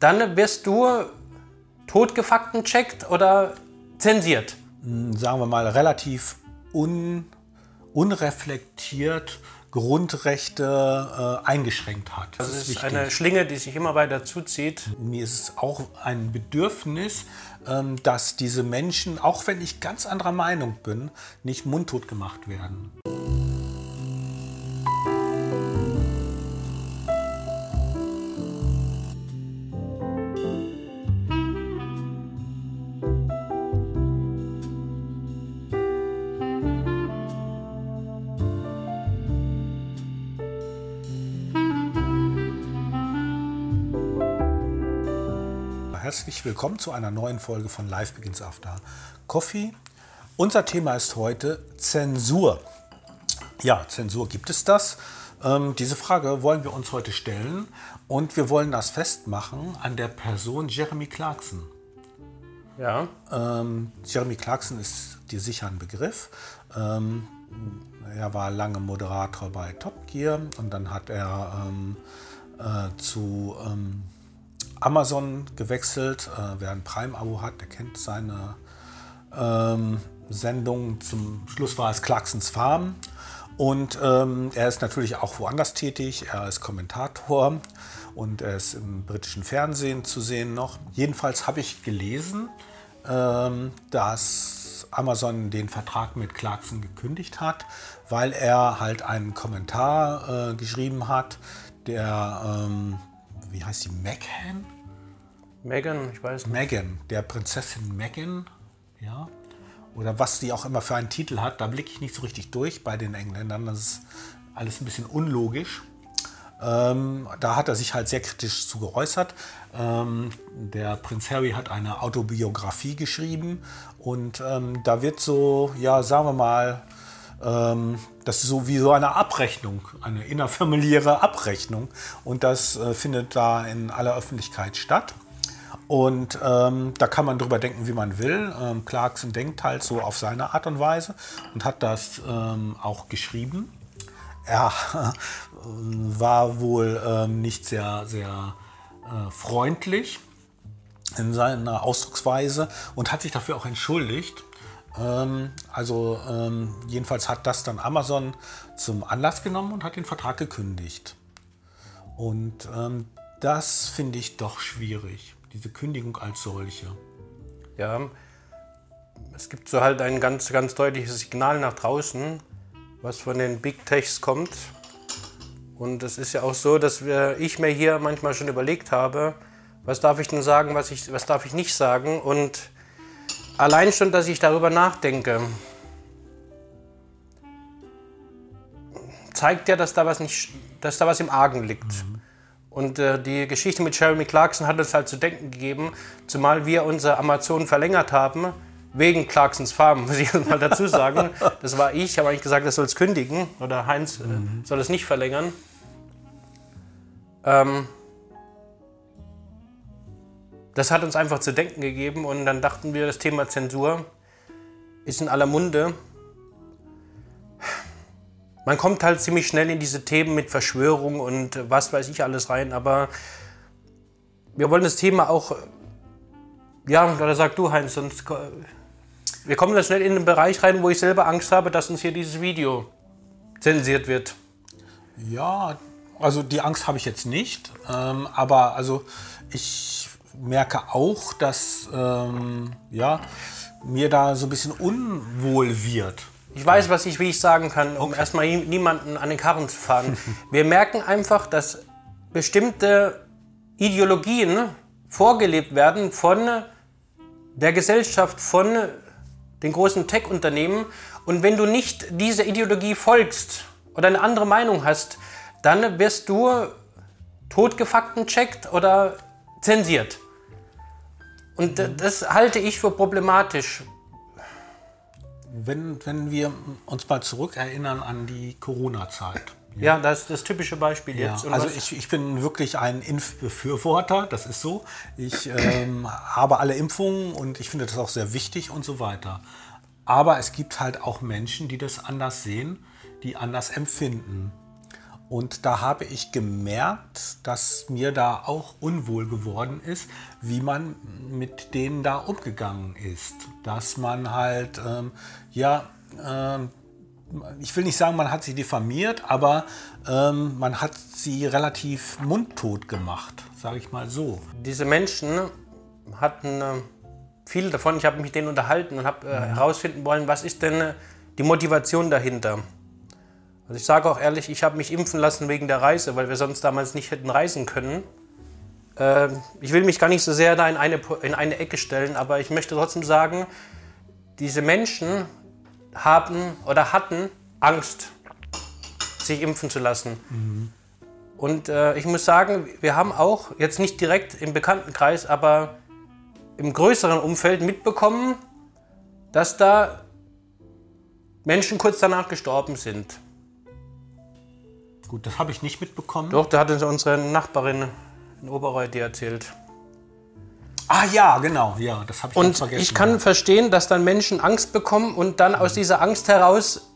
dann wirst du totgefaktencheckt oder zensiert. Sagen wir mal relativ un, unreflektiert Grundrechte äh, eingeschränkt hat. Das, ist, ist eine Schlinge, die sich immer weiter zuzieht. Mir ist es auch ein Bedürfnis, ähm, dass diese Menschen, auch wenn ich ganz anderer Meinung bin, nicht mundtot gemacht werden. Herzlich willkommen zu einer neuen Folge von Live Begins After Coffee. Unser Thema ist heute Zensur. Ja, Zensur gibt es das? Ähm, diese Frage wollen wir uns heute stellen und wir wollen das festmachen an der Person Jeremy Clarkson. Ja. Ähm, Jeremy Clarkson ist dir sicher ein Begriff. Ähm, er war lange Moderator bei Top Gear und dann hat er ähm, äh, zu ähm, Amazon gewechselt. Äh, wer ein Prime-Abo hat, der kennt seine ähm, Sendung. Zum Schluss war es Clarksons Farm. Und ähm, er ist natürlich auch woanders tätig. Er ist Kommentator und er ist im britischen Fernsehen zu sehen noch. Jedenfalls habe ich gelesen, ähm, dass Amazon den Vertrag mit Clarkson gekündigt hat, weil er halt einen Kommentar äh, geschrieben hat, der ähm, wie heißt die, Meghan? Megan, ich weiß nicht. Megan, der Prinzessin Megan, ja. Oder was die auch immer für einen Titel hat, da blicke ich nicht so richtig durch bei den Engländern. Das ist alles ein bisschen unlogisch. Ähm, da hat er sich halt sehr kritisch zu geäußert. Ähm, der Prinz Harry hat eine Autobiografie geschrieben und ähm, da wird so, ja, sagen wir mal, das ist so wie so eine Abrechnung, eine innerfamiliäre Abrechnung. Und das äh, findet da in aller Öffentlichkeit statt. Und ähm, da kann man drüber denken, wie man will. Ähm, Clarkson denkt halt so auf seine Art und Weise und hat das ähm, auch geschrieben. Er war wohl ähm, nicht sehr, sehr äh, freundlich in seiner Ausdrucksweise und hat sich dafür auch entschuldigt. Ähm, also ähm, jedenfalls hat das dann Amazon zum Anlass genommen und hat den Vertrag gekündigt. Und ähm, das finde ich doch schwierig, diese Kündigung als solche. Ja, es gibt so halt ein ganz, ganz deutliches Signal nach draußen, was von den Big Techs kommt. Und es ist ja auch so, dass wir, ich mir hier manchmal schon überlegt habe, was darf ich denn sagen, was, ich, was darf ich nicht sagen. Und Allein schon, dass ich darüber nachdenke, zeigt ja, dass da was, nicht, dass da was im Argen liegt. Mhm. Und äh, die Geschichte mit Jeremy Clarkson hat uns halt zu denken gegeben, zumal wir unser Amazon verlängert haben, wegen Clarksons Farm, muss ich mal dazu sagen. Das war ich, habe eigentlich gesagt, das soll es kündigen. Oder Heinz äh, mhm. soll es nicht verlängern. Ähm, das hat uns einfach zu denken gegeben und dann dachten wir, das Thema Zensur ist in aller Munde. Man kommt halt ziemlich schnell in diese Themen mit Verschwörung und was weiß ich alles rein, aber wir wollen das Thema auch, ja, oder sag du Heinz, sonst, wir kommen da schnell in den Bereich rein, wo ich selber Angst habe, dass uns hier dieses Video zensiert wird. Ja, also die Angst habe ich jetzt nicht, ähm, aber also ich merke auch, dass ähm, ja, mir da so ein bisschen unwohl wird. Ich weiß, was ich, wie ich sagen kann, um okay. erstmal niemanden an den Karren zu fahren. Wir merken einfach, dass bestimmte Ideologien vorgelebt werden von der Gesellschaft, von den großen Tech-Unternehmen. Und wenn du nicht dieser Ideologie folgst oder eine andere Meinung hast, dann wirst du totgefaktencheckt oder zensiert. Und das halte ich für problematisch. Wenn, wenn wir uns mal zurückerinnern an die Corona-Zeit. Ja, das ist das typische Beispiel ja, jetzt. also ich, ich bin wirklich ein Impfbefürworter, das ist so. Ich ähm, habe alle Impfungen und ich finde das auch sehr wichtig und so weiter. Aber es gibt halt auch Menschen, die das anders sehen, die anders empfinden. Und da habe ich gemerkt, dass mir da auch unwohl geworden ist, wie man mit denen da umgegangen ist. Dass man halt, ähm, ja, ähm, ich will nicht sagen, man hat sie diffamiert, aber ähm, man hat sie relativ mundtot gemacht, sage ich mal so. Diese Menschen hatten äh, viele davon, ich habe mich mit denen unterhalten und habe äh, herausfinden wollen, was ist denn äh, die Motivation dahinter. Also ich sage auch ehrlich, ich habe mich impfen lassen wegen der Reise, weil wir sonst damals nicht hätten reisen können. Äh, ich will mich gar nicht so sehr da in eine, in eine Ecke stellen, aber ich möchte trotzdem sagen, diese Menschen haben oder hatten Angst, sich impfen zu lassen. Mhm. Und äh, ich muss sagen, wir haben auch, jetzt nicht direkt im Bekanntenkreis, aber im größeren Umfeld mitbekommen, dass da Menschen kurz danach gestorben sind. Gut, das habe ich nicht mitbekommen. Doch, da hat uns unsere Nachbarin in Oberreuth erzählt. Ah ja, genau, ja, das habe ich Und vergessen. ich kann ja. verstehen, dass dann Menschen Angst bekommen und dann aus dieser Angst heraus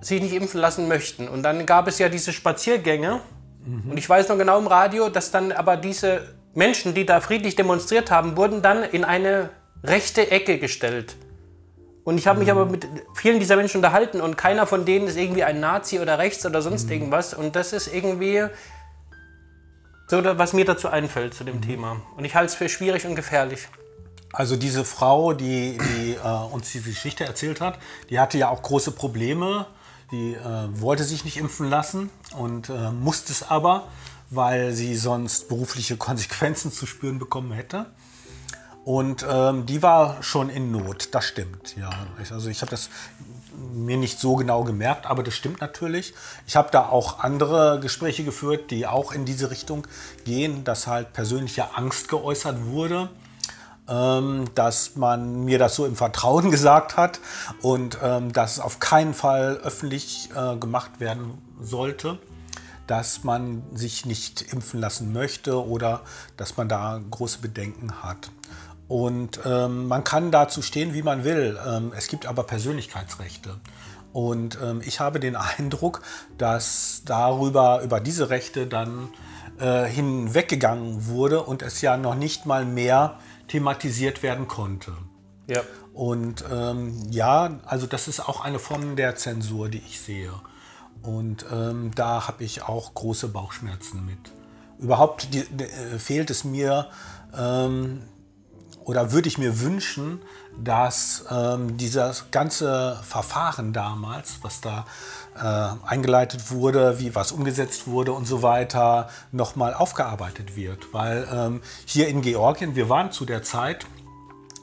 sich nicht impfen lassen möchten. Und dann gab es ja diese Spaziergänge. Und ich weiß noch genau im Radio, dass dann aber diese Menschen, die da friedlich demonstriert haben, wurden dann in eine rechte Ecke gestellt. Und ich habe mich aber mit vielen dieser Menschen unterhalten und keiner von denen ist irgendwie ein Nazi oder rechts oder sonst irgendwas. Und das ist irgendwie so, was mir dazu einfällt zu dem Thema. Und ich halte es für schwierig und gefährlich. Also diese Frau, die, die äh, uns diese Geschichte erzählt hat, die hatte ja auch große Probleme. Die äh, wollte sich nicht impfen lassen und äh, musste es aber, weil sie sonst berufliche Konsequenzen zu spüren bekommen hätte. Und ähm, die war schon in Not, das stimmt. Ja. Ich, also ich habe das mir nicht so genau gemerkt, aber das stimmt natürlich. Ich habe da auch andere Gespräche geführt, die auch in diese Richtung gehen, dass halt persönliche Angst geäußert wurde, ähm, dass man mir das so im Vertrauen gesagt hat und ähm, dass es auf keinen Fall öffentlich äh, gemacht werden sollte dass man sich nicht impfen lassen möchte oder dass man da große Bedenken hat. Und ähm, man kann dazu stehen, wie man will. Ähm, es gibt aber Persönlichkeitsrechte. Und ähm, ich habe den Eindruck, dass darüber, über diese Rechte dann äh, hinweggegangen wurde und es ja noch nicht mal mehr thematisiert werden konnte. Ja. Und ähm, ja, also das ist auch eine Form der Zensur, die ich sehe. Und ähm, da habe ich auch große Bauchschmerzen mit. Überhaupt die, die, äh, fehlt es mir, ähm, oder würde ich mir wünschen, dass ähm, dieses ganze Verfahren damals, was da äh, eingeleitet wurde, wie was umgesetzt wurde und so weiter, nochmal aufgearbeitet wird. Weil ähm, hier in Georgien, wir waren zu der Zeit,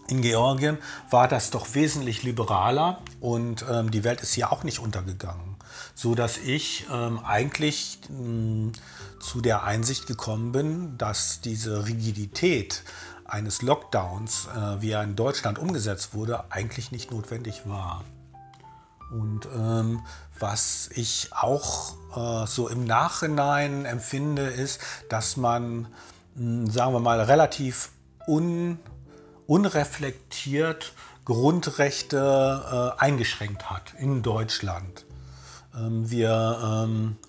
in Georgien war das doch wesentlich liberaler und ähm, die Welt ist hier auch nicht untergegangen. So dass ich ähm, eigentlich mh, zu der Einsicht gekommen bin, dass diese Rigidität eines Lockdowns, äh, wie er in Deutschland umgesetzt wurde, eigentlich nicht notwendig war. Und ähm, was ich auch äh, so im Nachhinein empfinde, ist, dass man, mh, sagen wir mal, relativ un, unreflektiert Grundrechte äh, eingeschränkt hat in Deutschland. Ähm, wir ähm, äh,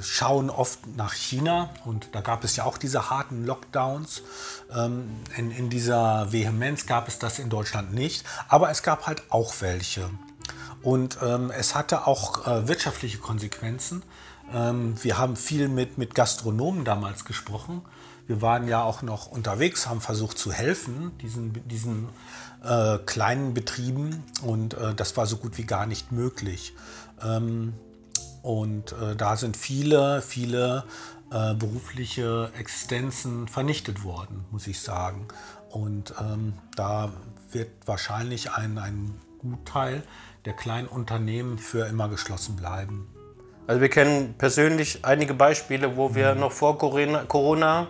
schauen oft nach China und da gab es ja auch diese harten Lockdowns. Ähm, in, in, dieser Vehemenz gab es das in Deutschland nicht, aber es gab halt auch welche. Und ähm, es hatte auch äh, wirtschaftliche Konsequenzen. Ähm, wir haben viel mit, mit Gastronomen damals gesprochen. Wir waren ja auch noch unterwegs, haben versucht zu helfen, diesen, diesen äh, kleinen Betrieben. Und äh, das war so gut wie gar nicht möglich. Ähm, und äh, da sind viele, viele äh, berufliche Existenzen vernichtet worden, muss ich sagen. Und ähm, da wird wahrscheinlich ein, ein Gutteil der kleinen Unternehmen für immer geschlossen bleiben. Also wir kennen persönlich einige Beispiele, wo wir mhm. noch vor Corona, Corona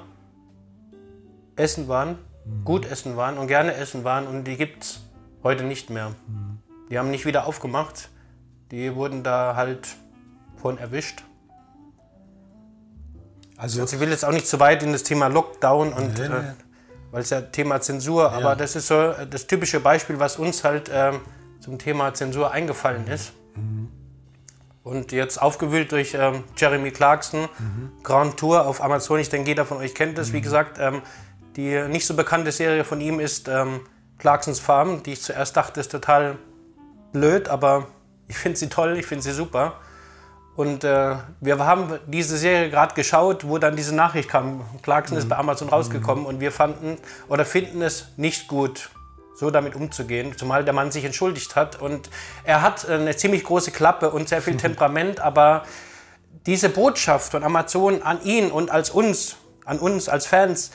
essen waren, mhm. gut essen waren und gerne essen waren und die gibt es heute nicht mehr. Mhm. Die haben nicht wieder aufgemacht. Die wurden da halt von erwischt. Also, also, ich will jetzt auch nicht zu weit in das Thema Lockdown und nee, nee. Äh, weil es ja Thema Zensur, ja. aber das ist so das typische Beispiel, was uns halt äh, zum Thema Zensur eingefallen ist. Mhm. Und jetzt aufgewühlt durch ähm, Jeremy Clarkson, mhm. Grand Tour auf Amazon. Ich denke, jeder von euch kennt das. Mhm. Wie gesagt, ähm, die nicht so bekannte Serie von ihm ist ähm, Clarksons Farm, die ich zuerst dachte, ist total blöd, aber ich finde sie toll, ich finde sie super. Und äh, wir haben diese Serie gerade geschaut, wo dann diese Nachricht kam. Clarkson mhm. ist bei Amazon rausgekommen mhm. und wir fanden oder finden es nicht gut, so damit umzugehen, zumal der Mann sich entschuldigt hat. Und er hat eine ziemlich große Klappe und sehr viel Temperament, aber diese Botschaft von Amazon an ihn und als uns, an uns als Fans,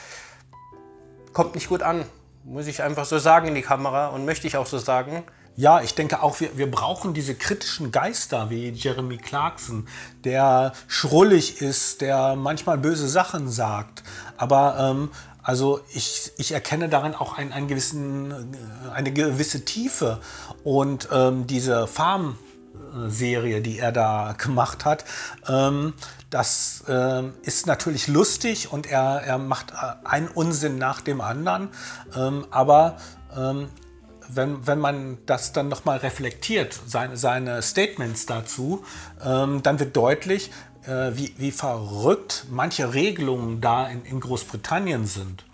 kommt nicht gut an. Muss ich einfach so sagen in die Kamera und möchte ich auch so sagen. Ja, ich denke auch, wir, wir brauchen diese kritischen Geister wie Jeremy Clarkson, der schrullig ist, der manchmal böse Sachen sagt. Aber ähm, also ich, ich erkenne darin auch einen, einen gewissen, äh, eine gewisse Tiefe. Und ähm, diese Farm-Serie, die er da gemacht hat, ähm, das äh, ist natürlich lustig und er, er macht äh, einen Unsinn nach dem anderen. Ähm, aber ähm, wenn, wenn man das dann nochmal reflektiert, seine, seine Statements dazu, ähm, dann wird deutlich, äh, wie, wie verrückt manche Regelungen da in, in Großbritannien sind.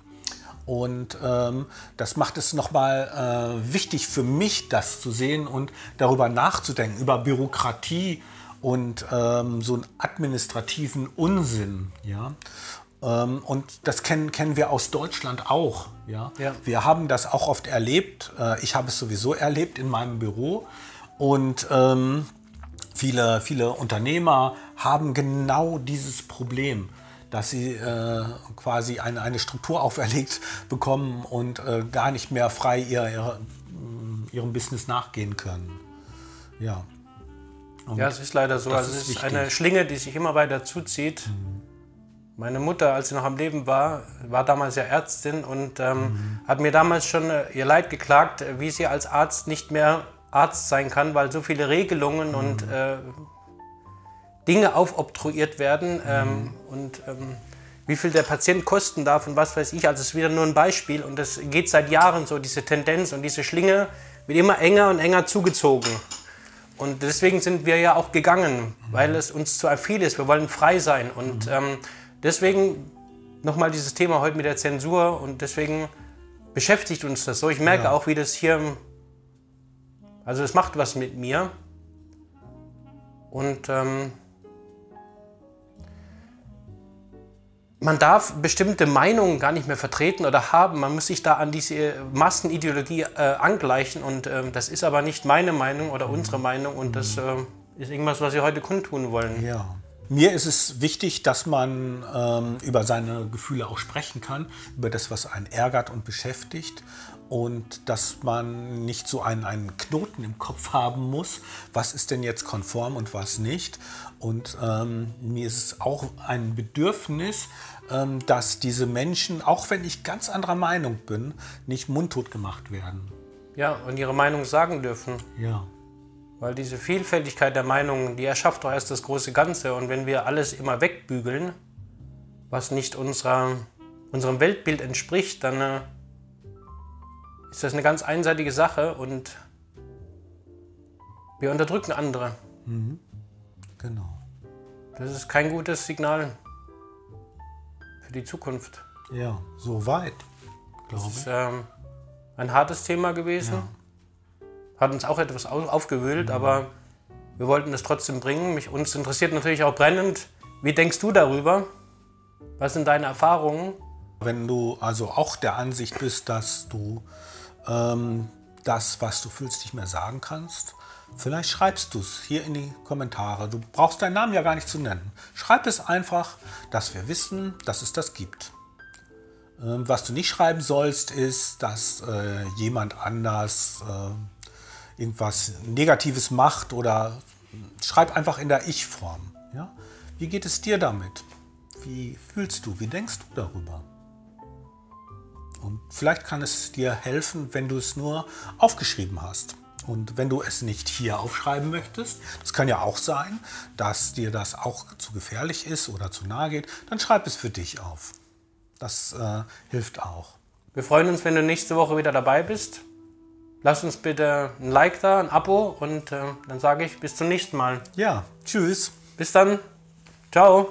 Und ähm, das macht es nochmal äh, wichtig für mich, das zu sehen und darüber nachzudenken, über Bürokratie und ähm, so einen administrativen Unsinn. Ja? Ähm, und das kennen, kennen wir aus Deutschland auch. Ja? ja? Wir haben das auch oft erlebt. Äh, ich habe es sowieso erlebt in meinem Büro. Und ähm, viele, viele Unternehmer haben genau dieses Problem, dass sie äh, quasi eine, eine Struktur auferlegt bekommen und äh, gar nicht mehr frei ihr, ihr, ihrem Business nachgehen können. Ja. Und ja, es ist leider so. Also es ist, ist eine Schlinge, die sich immer weiter zuzieht. Mhm. Meine Mutter, als sie noch am Leben war, war damals ja Ärztin und ähm, mhm. hat mir damals schon äh, ihr Leid geklagt, äh, wie sie als Arzt nicht mehr Arzt sein kann, weil so viele Regelungen mhm. und äh, Dinge aufobtruiert werden ähm, mhm. und ähm, wie viel der Patient kosten darf und was weiß ich. Also es ist wieder nur ein Beispiel und das geht seit Jahren so, diese Tendenz und diese Schlinge wird immer enger und enger zugezogen. Und deswegen sind wir ja auch gegangen, weil mhm. es uns zu viel ist. Wir wollen frei sein und mhm. ähm, Deswegen nochmal dieses Thema heute mit der Zensur und deswegen beschäftigt uns das so. Ich merke ja. auch, wie das hier, also es macht was mit mir. Und ähm, man darf bestimmte Meinungen gar nicht mehr vertreten oder haben. Man muss sich da an diese Massenideologie äh, angleichen. Und äh, das ist aber nicht meine Meinung oder unsere Meinung. Und das äh, ist irgendwas, was wir heute kundtun wollen. Ja. Mir ist es wichtig, dass man ähm, über seine Gefühle auch sprechen kann, über das, was einen ärgert und beschäftigt und dass man nicht so einen, einen Knoten im Kopf haben muss, was ist denn jetzt konform und was nicht. Und ähm, mir ist es auch ein Bedürfnis, ähm, dass diese Menschen, auch wenn ich ganz anderer Meinung bin, nicht mundtot gemacht werden. Ja, und ihre Meinung sagen dürfen. Ja. Weil diese Vielfältigkeit der Meinungen, die erschafft doch erst das große Ganze. Und wenn wir alles immer wegbügeln, was nicht unserer, unserem Weltbild entspricht, dann äh, ist das eine ganz einseitige Sache und wir unterdrücken andere. Mhm. Genau. Das ist kein gutes Signal für die Zukunft. Ja, so weit. Das ist ähm, ein hartes Thema gewesen. Ja hat uns auch etwas aufgewühlt, mhm. aber wir wollten es trotzdem bringen. Mich, uns interessiert natürlich auch brennend, wie denkst du darüber? Was sind deine Erfahrungen? Wenn du also auch der Ansicht bist, dass du ähm, das, was du fühlst, nicht mehr sagen kannst, vielleicht schreibst du es hier in die Kommentare. Du brauchst deinen Namen ja gar nicht zu nennen. Schreib es einfach, dass wir wissen, dass es das gibt. Ähm, was du nicht schreiben sollst, ist, dass äh, jemand anders äh, irgendwas Negatives macht oder schreib einfach in der Ich-Form. Ja? Wie geht es dir damit? Wie fühlst du? Wie denkst du darüber? Und vielleicht kann es dir helfen, wenn du es nur aufgeschrieben hast. Und wenn du es nicht hier aufschreiben möchtest, das kann ja auch sein, dass dir das auch zu gefährlich ist oder zu nahe geht, dann schreib es für dich auf. Das äh, hilft auch. Wir freuen uns, wenn du nächste Woche wieder dabei bist. Lasst uns bitte ein Like da, ein Abo und äh, dann sage ich bis zum nächsten Mal. Ja, tschüss. Bis dann. Ciao.